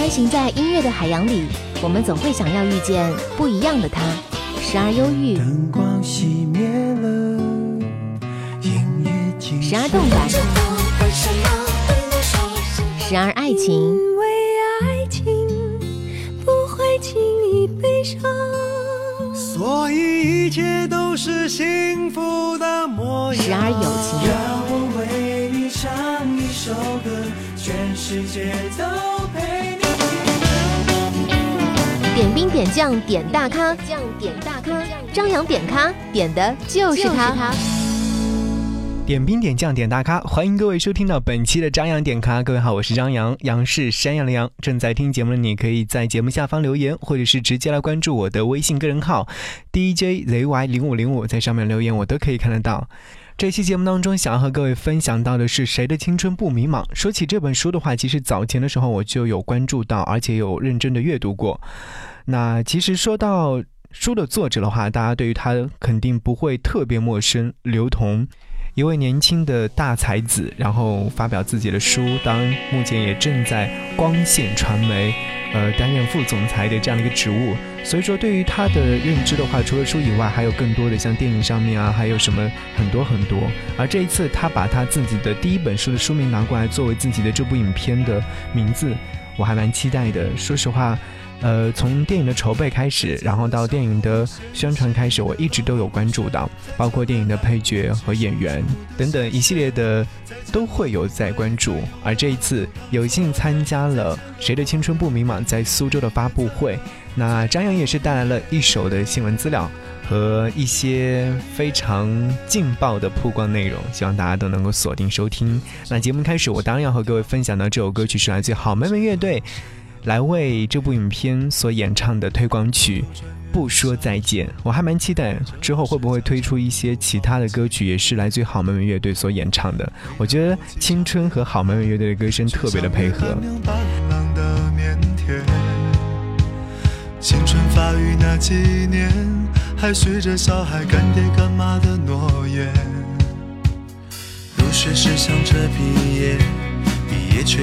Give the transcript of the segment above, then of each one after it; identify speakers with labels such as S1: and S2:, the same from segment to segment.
S1: 穿行在音乐的海洋里，我们总会想要遇见不一样的他，时而忧郁，
S2: 灯光熄灭了，音乐静
S1: 时而动感，时而爱情，
S3: 因为爱情不会轻易悲伤。
S2: 所以一切都是幸福的模样。
S1: 时而友情
S2: 让我为你唱一首歌，全世界都陪你。
S1: 点兵点将点大咖，将点大咖，张扬点咖点的就是他。
S4: 点兵点将点大咖，欢迎各位收听到本期的张扬点咖。各位好，我是张扬，杨是山羊的羊。正在听节目的你，可以在节目下方留言，或者是直接来关注我的微信个人号 DJZY 零五零五，在上面留言我都可以看得到。这期节目当中，想要和各位分享到的是谁的青春不迷茫。说起这本书的话，其实早前的时候我就有关注到，而且有认真的阅读过。那其实说到书的作者的话，大家对于他肯定不会特别陌生，刘同。一位年轻的大才子，然后发表自己的书，当目前也正在光线传媒，呃，担任副总裁的这样的一个职务。所以说，对于他的认知的话，除了书以外，还有更多的像电影上面啊，还有什么很多很多。而这一次，他把他自己的第一本书的书名拿过来作为自己的这部影片的名字，我还蛮期待的。说实话。呃，从电影的筹备开始，然后到电影的宣传开始，我一直都有关注到，包括电影的配角和演员等等一系列的，都会有在关注。而这一次有幸参加了《谁的青春不迷茫》在苏州的发布会，那张扬也是带来了一手的新闻资料和一些非常劲爆的曝光内容，希望大家都能够锁定收听。那节目开始，我当然要和各位分享的这首歌曲是来自好妹妹乐队。来为这部影片所演唱的推广曲《不说再见》，我还蛮期待之后会不会推出一些其他的歌曲，也是来自于好妹妹乐队所演唱的。我觉得青春和好妹妹乐队的歌声特别的配合。
S5: 青春发育那几年，还许着小孩干爹干妈的诺言。入学时想着毕业，毕业却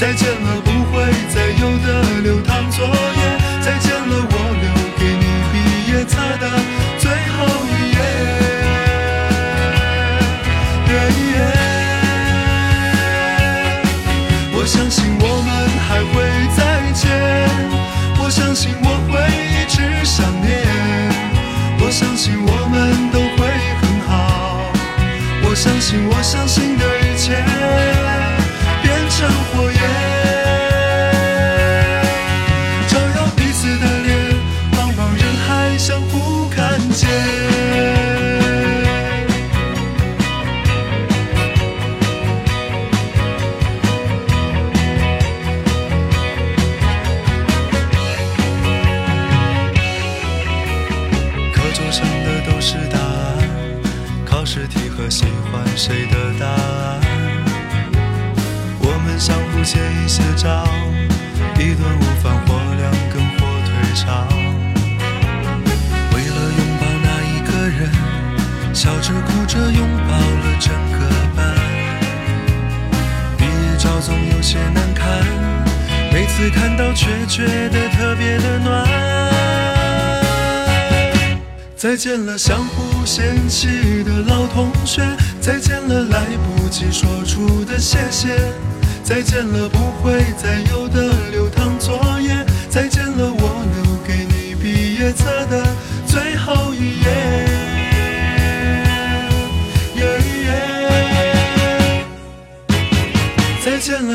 S5: 再见了，不会再有的流淌作业；再见了，我留给你毕业册的最后一页。我相信我们还会再见，我相信我会一直想念。我相信我们都会很好，我相信我相信笑着哭着拥抱了整个班。毕业照总有些难看，每次看到却觉得特别的暖。再见了，相互嫌弃的老同学。再见了，来不及说出的谢谢；再见了，不会再有的流淌作业；再见了，我留给你毕业册的最后一页。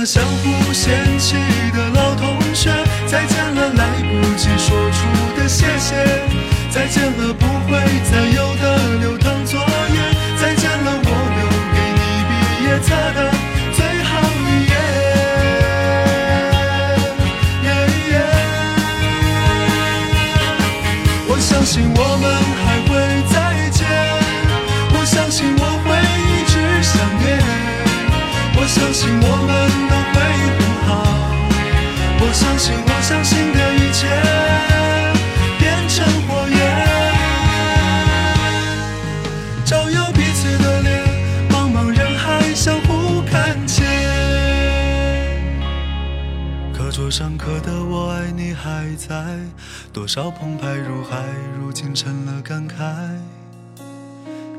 S5: 相互嫌弃的老同学；再见了，来不及说出的谢谢；再见了，不会再有相信我相信的一切变成火焰，照耀彼此的脸，茫茫人海相互看见。课桌上刻的我爱你还在，多少澎湃如海，如今成了感慨。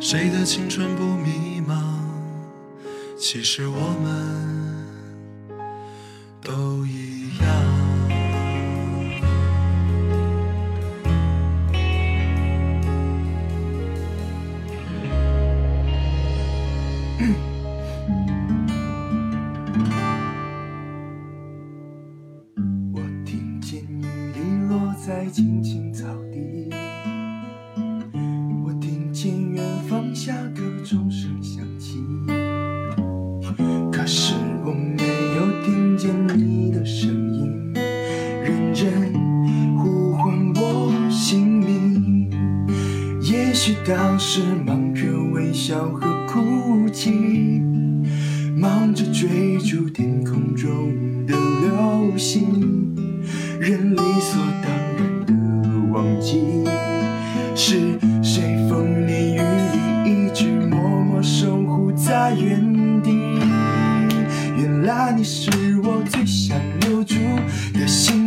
S5: 谁的青春不迷茫？其实我们都一样。
S2: 人理所当然的忘记，是谁风里雨里一直默默守护在原地。原来你是我最想留住的幸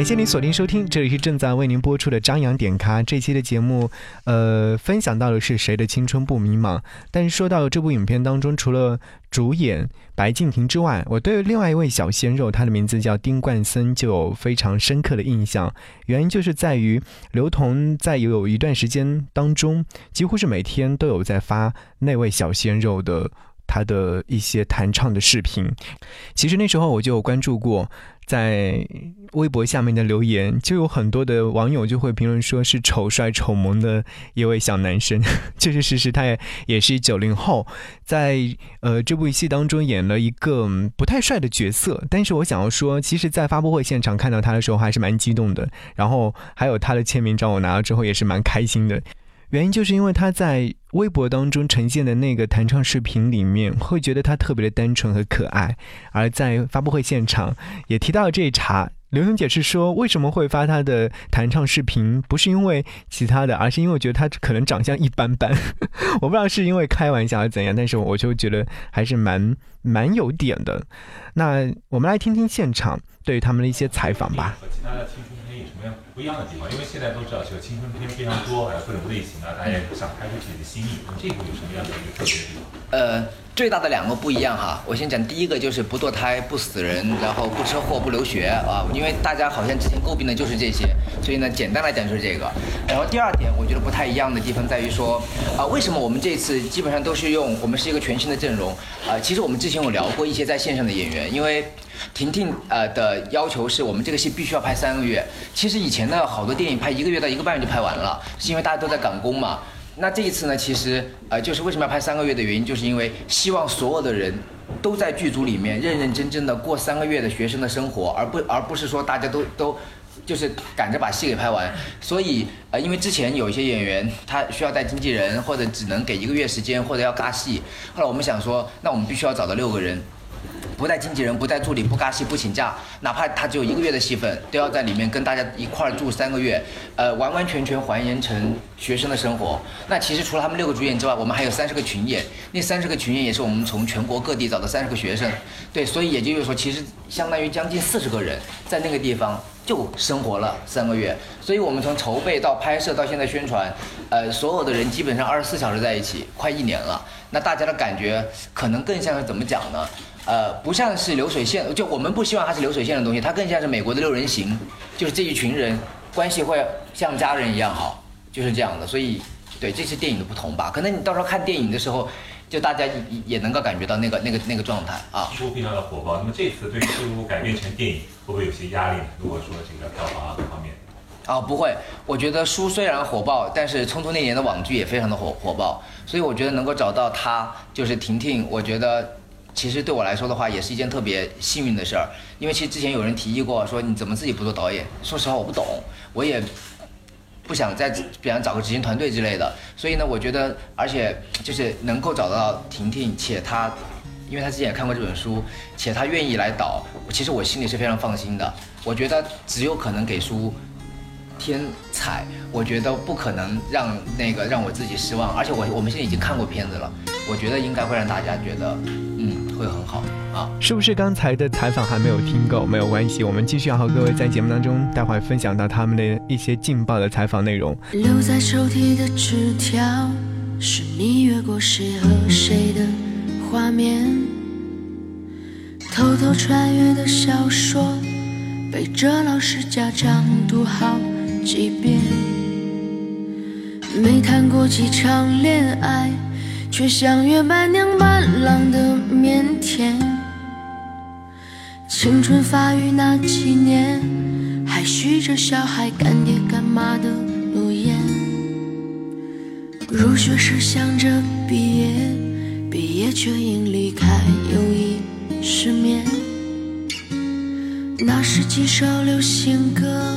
S4: 感谢您锁定收听，这里是正在为您播出的张扬点咖这期的节目。呃，分享到的是谁的青春不迷茫？但是说到这部影片当中，除了主演白敬亭之外，我对另外一位小鲜肉，他的名字叫丁冠森，就有非常深刻的印象。原因就是在于刘同在有一段时间当中，几乎是每天都有在发那位小鲜肉的他的一些弹唱的视频。其实那时候我就有关注过。在微博下面的留言，就有很多的网友就会评论说是丑帅丑萌的一位小男生，确 确实实他也也是九零后，在呃这部戏当中演了一个不太帅的角色，但是我想要说，其实，在发布会现场看到他的时候还是蛮激动的，然后还有他的签名照我拿到之后也是蛮开心的。原因就是因为他在微博当中呈现的那个弹唱视频里面，会觉得他特别的单纯和可爱；而在发布会现场也提到了这一茬。刘同解释说，为什么会发他的弹唱视频，不是因为其他的，而是因为我觉得他可能长相一般般。我不知道是因为开玩笑还是怎样，但是我就觉得还是蛮蛮有点的。那我们来听听现场对于他们的一些采访吧。
S6: 有什么样不一样的地方？因为现在都知道，这个青春片非常多，还有各种类型啊，大家也想拍出自己的新意。那这部有什么样的一个特别的地方？
S7: 呃，最大的两个不一样哈，我先讲第一个就是不堕胎、不死人，然后不车祸、不留学啊，因为大家好像之前诟病的就是这些，所以呢，简单来讲就是这个。然后第二点，我觉得不太一样的地方在于说，啊、为什么我们这次基本上都是用我们是一个全新的阵容啊、其实我们之前有聊过一些在线上的演员，因为。婷婷呃的要求是我们这个戏必须要拍三个月。其实以前呢，好多电影拍一个月到一个半月就拍完了，是因为大家都在赶工嘛。那这一次呢，其实呃，就是为什么要拍三个月的原因，就是因为希望所有的人都在剧组里面认认真真的过三个月的学生的生活，而不而不是说大家都都。就是赶着把戏给拍完，所以呃，因为之前有一些演员他需要带经纪人，或者只能给一个月时间，或者要尬戏。后来我们想说，那我们必须要找到六个人，不带经纪人，不带助理，不尬戏，不请假，哪怕他只有一个月的戏份，都要在里面跟大家一块儿住三个月，呃，完完全全还原成学生的生活。那其实除了他们六个主演之外，我们还有三十个群演，那三十个群演也是我们从全国各地找的三十个学生，对，所以也就是说，其实相当于将近四十个人在那个地方就生活了三个月。所以我们从筹备到拍摄到现在宣传，呃，所有的人基本上二十四小时在一起，快一年了。那大家的感觉可能更像是怎么讲呢？呃，不像是流水线，就我们不希望它是流水线的东西，它更像是美国的六人行，就是这一群人关系会像家人一样好，就是这样的。所以，对，这是电影的不同吧？可能你到时候看电影的时候，就大家也也能够感觉到那个那个那个状态啊。
S6: 这部非常的火爆。那么这次对书部改编成电影，会不会有些压力呢？如果说这个票房啊各方面，
S7: 啊，不会，我觉得书虽然火爆，但是《匆匆那年》的网剧也非常的火火爆，所以我觉得能够找到他，就是婷婷，我觉得其实对我来说的话，也是一件特别幸运的事儿。因为其实之前有人提议过，说你怎么自己不做导演？说实话，我不懂，我也不想再比方找个执行团队之类的。所以呢，我觉得，而且就是能够找到婷婷，且她，因为她之前也看过这本书，且她愿意来导，其实我心里是非常放心的。我觉得只有可能给书添彩，我觉得不可能让那个让我自己失望。而且我我们现在已经看过片子了，我觉得应该会让大家觉得，嗯，会很好啊。
S4: 是不是刚才的采访还没有听够？没有关系，我们继续要和各位在节目当中待会分享到他们的一些劲爆的采访内容。
S3: 留在抽屉的纸条，是你越过谁和谁的画面，偷偷穿越的小说，背着老师家长读好几遍。没谈过几场恋爱，却像约伴娘伴郎的腼腆。青春发育那几年，还许着小孩干爹干妈的诺言。入学时想着毕业，毕业却因离开友谊失眠。那时几首流行歌，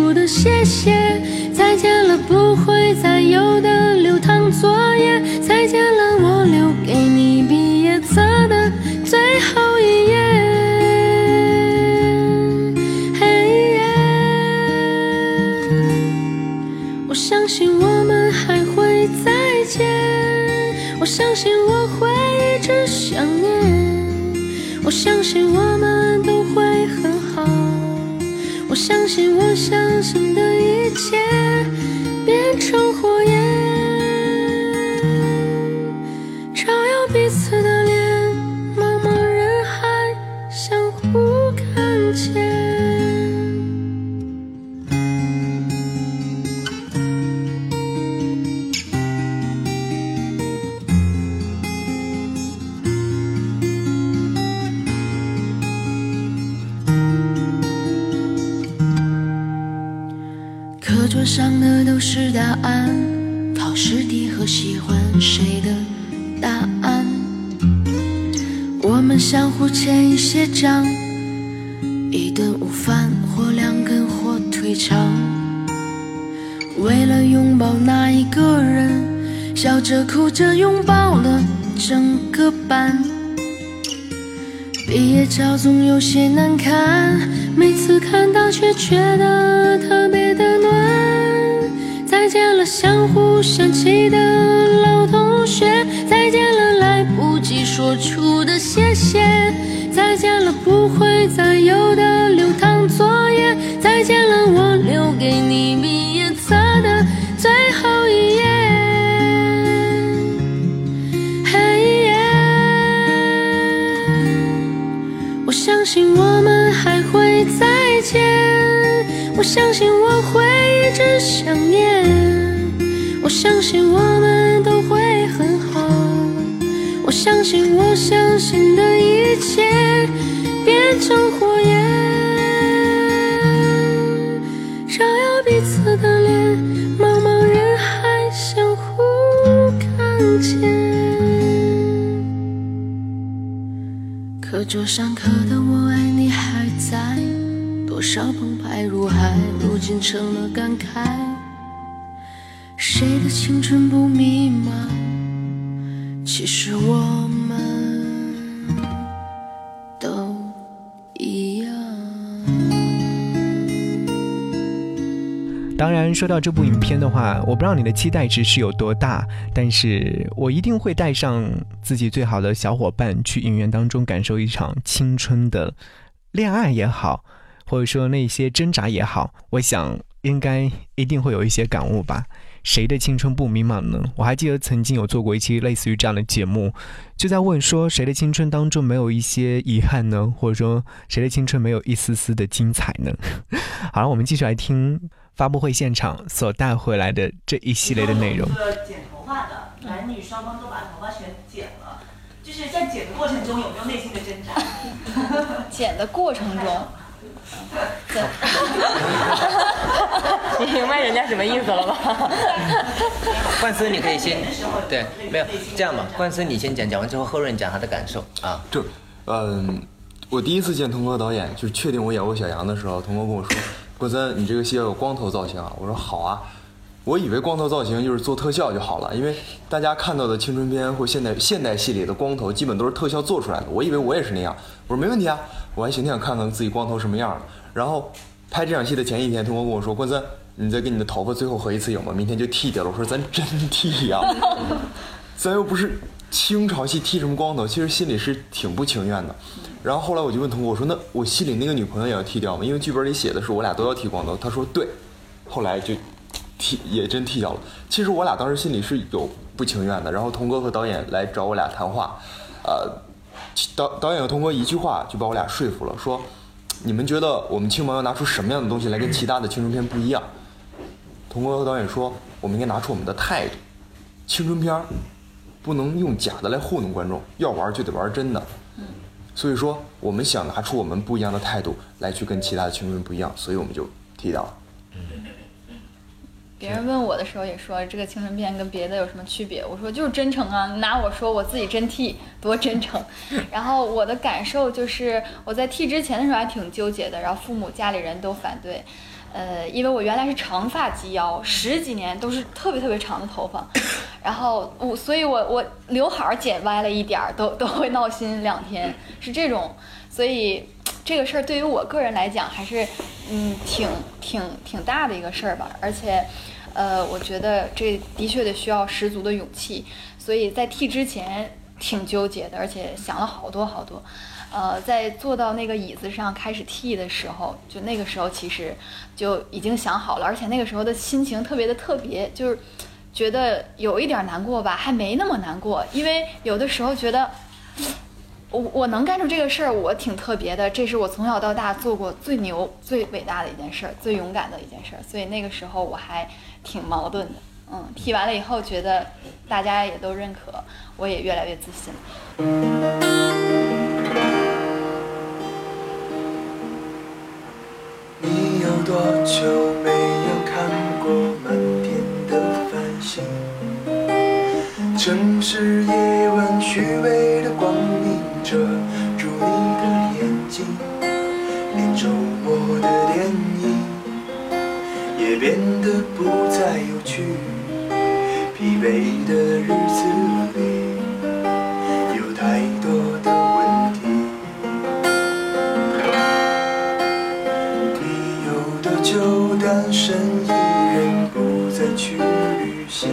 S3: 谢谢，再见了不会再有的流淌作业，再见了我留给你毕业册的最后一页。嘿耶我相信我们还会再见，我相信我会一直想念，我相信我们都会，我相信我相信的一切。些账，一顿午饭或两根火腿肠。为了拥抱那一个人，笑着哭着拥抱了整个班。毕业照总有些难看，每次看到却觉得特别的暖。再见了相互嫌弃的老同学，再见了来不及说出的谢谢，不会再有的流淌作业，再见了我留给你毕业册的最后一页。嘿耶。我相信我们还会再见，我相信我会一直想念，我相信我们都会很好，我相信我相信的课桌上刻的我爱你还在，多少澎湃如海，如今成了感慨。谁的青春不迷茫？其实我
S4: 当然，说到这部影片的话，我不知道你的期待值是有多大，但是我一定会带上自己最好的小伙伴去影院当中感受一场青春的恋爱也好，或者说那些挣扎也好。我想应该一定会有一些感悟吧。谁的青春不迷茫呢？我还记得曾经有做过一期类似于这样的节目，就在问说谁的青春当中没有一些遗憾呢？或者说谁的青春没有一丝丝的精彩呢？好了，我们继续来听发布会现场所带回来的这一系列的内容。
S8: 剪头发的男女双方都把头发全剪了，就是在剪的过程中有没有内心的挣扎？
S9: 剪的过程中。
S10: 你明白人家什么意思了吧？
S7: 冠森，你可以先对，没有这样吧？冠森，你先讲，讲完之后，贺润讲他的感受啊。
S2: 就，嗯，我第一次见童哥导演，就是确定我演过小杨的时候，童哥跟我说：“关森，你这个戏要有光头造型啊。”我说：“好啊。”我以为光头造型就是做特效就好了，因为大家看到的青春片或现代现代戏里的光头基本都是特效做出来的。我以为我也是那样，我说没问题啊，我还挺想看看自己光头什么样。然后拍这场戏的前一天，童哥跟我说：“关森，你再给你的头发最后合一次影吧，明天就剃掉了。”我说：“咱真剃呀，咱又不是清朝戏，剃什么光头？其实心里是挺不情愿的。”然后后来我就问童哥：“我说那我戏里那个女朋友也要剃掉吗？因为剧本里写的是我俩都要剃光头。”他说：“对。”后来就。剃也真剃掉了。其实我俩当时心里是有不情愿的。然后童哥和导演来找我俩谈话，呃，导导演和童哥一句话就把我俩说服了，说你们觉得我们青芒要拿出什么样的东西来跟其他的青春片不一样？童哥和导演说，我们应该拿出我们的态度。青春片儿不能用假的来糊弄观众，要玩就得玩真的。所以说，我们想拿出我们不一样的态度来去跟其他的青春不一样，所以我们就剃掉了。
S9: 别人问我的时候也说这个青春片跟别的有什么区别？我说就是真诚啊！拿我说我自己真剃多真诚。然后我的感受就是我在剃之前的时候还挺纠结的，然后父母家里人都反对，呃，因为我原来是长发及腰，十几年都是特别特别长的头发，然后我所以我我刘海剪歪了一点儿都 都会闹心两天，是这种，所以这个事儿对于我个人来讲还是嗯挺挺挺大的一个事儿吧，而且。呃，我觉得这的确得需要十足的勇气，所以在剃之前挺纠结的，而且想了好多好多。呃，在坐到那个椅子上开始剃的时候，就那个时候其实就已经想好了，而且那个时候的心情特别的特别，就是觉得有一点难过吧，还没那么难过，因为有的时候觉得我我能干出这个事儿，我挺特别的，这是我从小到大做过最牛、最伟大的一件事儿，最勇敢的一件事儿，所以那个时候我还。挺矛盾的，嗯，剃完了以后觉得大家也都认可，我也越来越自信
S2: 了。是夜晚虚伪的光明遮住你的眼睛，连周末的电影。也变得不再有趣，疲惫的日子里有太多的问题。你有多久单身一人不再去旅行？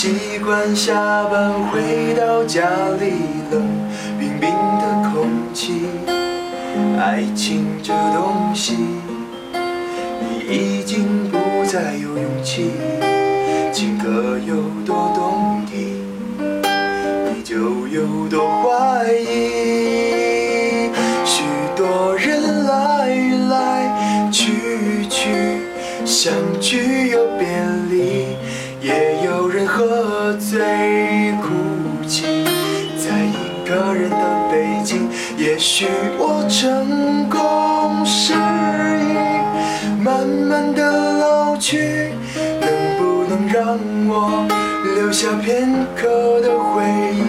S2: 习惯下班回到家里冷冰冰的空气，爱情这东西。你已经不再有勇气，许我成功失意。慢慢的老去，能不能让我留下片刻的回忆？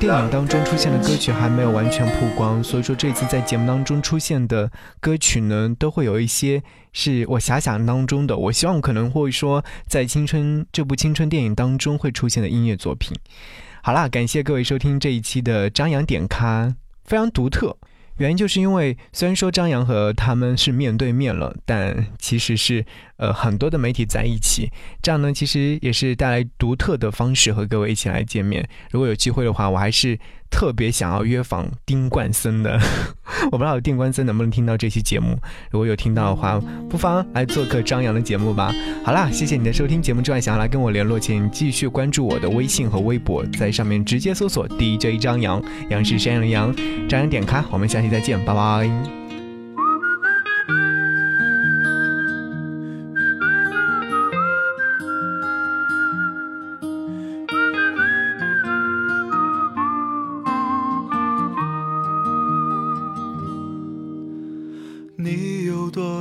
S4: 电影当中出现的歌曲还没有完全曝光，所以说这次在节目当中出现的歌曲呢，都会有一些是我遐想当中的。我希望可能会说，在青春这部青春电影当中会出现的音乐作品。好啦，感谢各位收听这一期的张扬点咖，非常独特。原因就是因为虽然说张扬和他们是面对面了，但其实是呃很多的媒体在一起，这样呢其实也是带来独特的方式和各位一起来见面。如果有机会的话，我还是。特别想要约访丁冠森的，我不知道丁冠森能不能听到这期节目。如果有听到的话，不妨来做客张扬的节目吧。好啦，谢谢你的收听。节目之外，想要来跟我联络，请继续关注我的微信和微博，在上面直接搜索 DJ 张扬，杨是山羊的羊，张扬点开。我们下期再见，拜拜。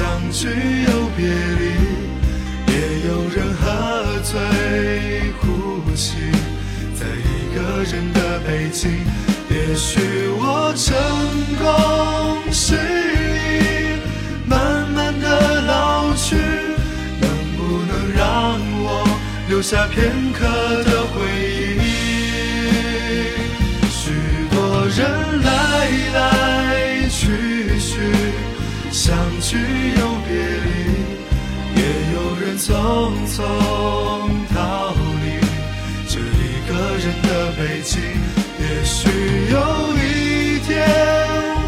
S5: 相聚又别离，也有人喝醉哭泣，在一个人的北京。也许我成功失意，慢慢的老去，能不能让我留下片刻的匆匆逃离这一个人的北京。也许有一天，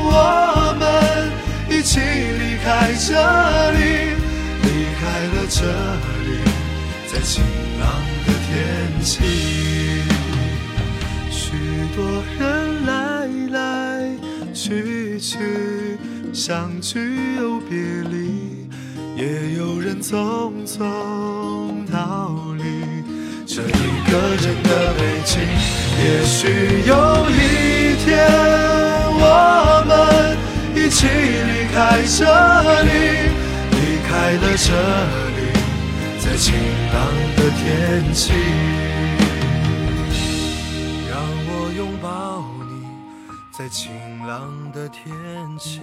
S5: 我们一起离开这里，离开了这里，在晴朗的天气。许多人来来去去。相聚又别离，也有人匆匆逃离这一个。人的北京。也许有一天，我们一起离开这里，离开了这里，在晴朗的天气。让我拥抱你，在晴朗的天气。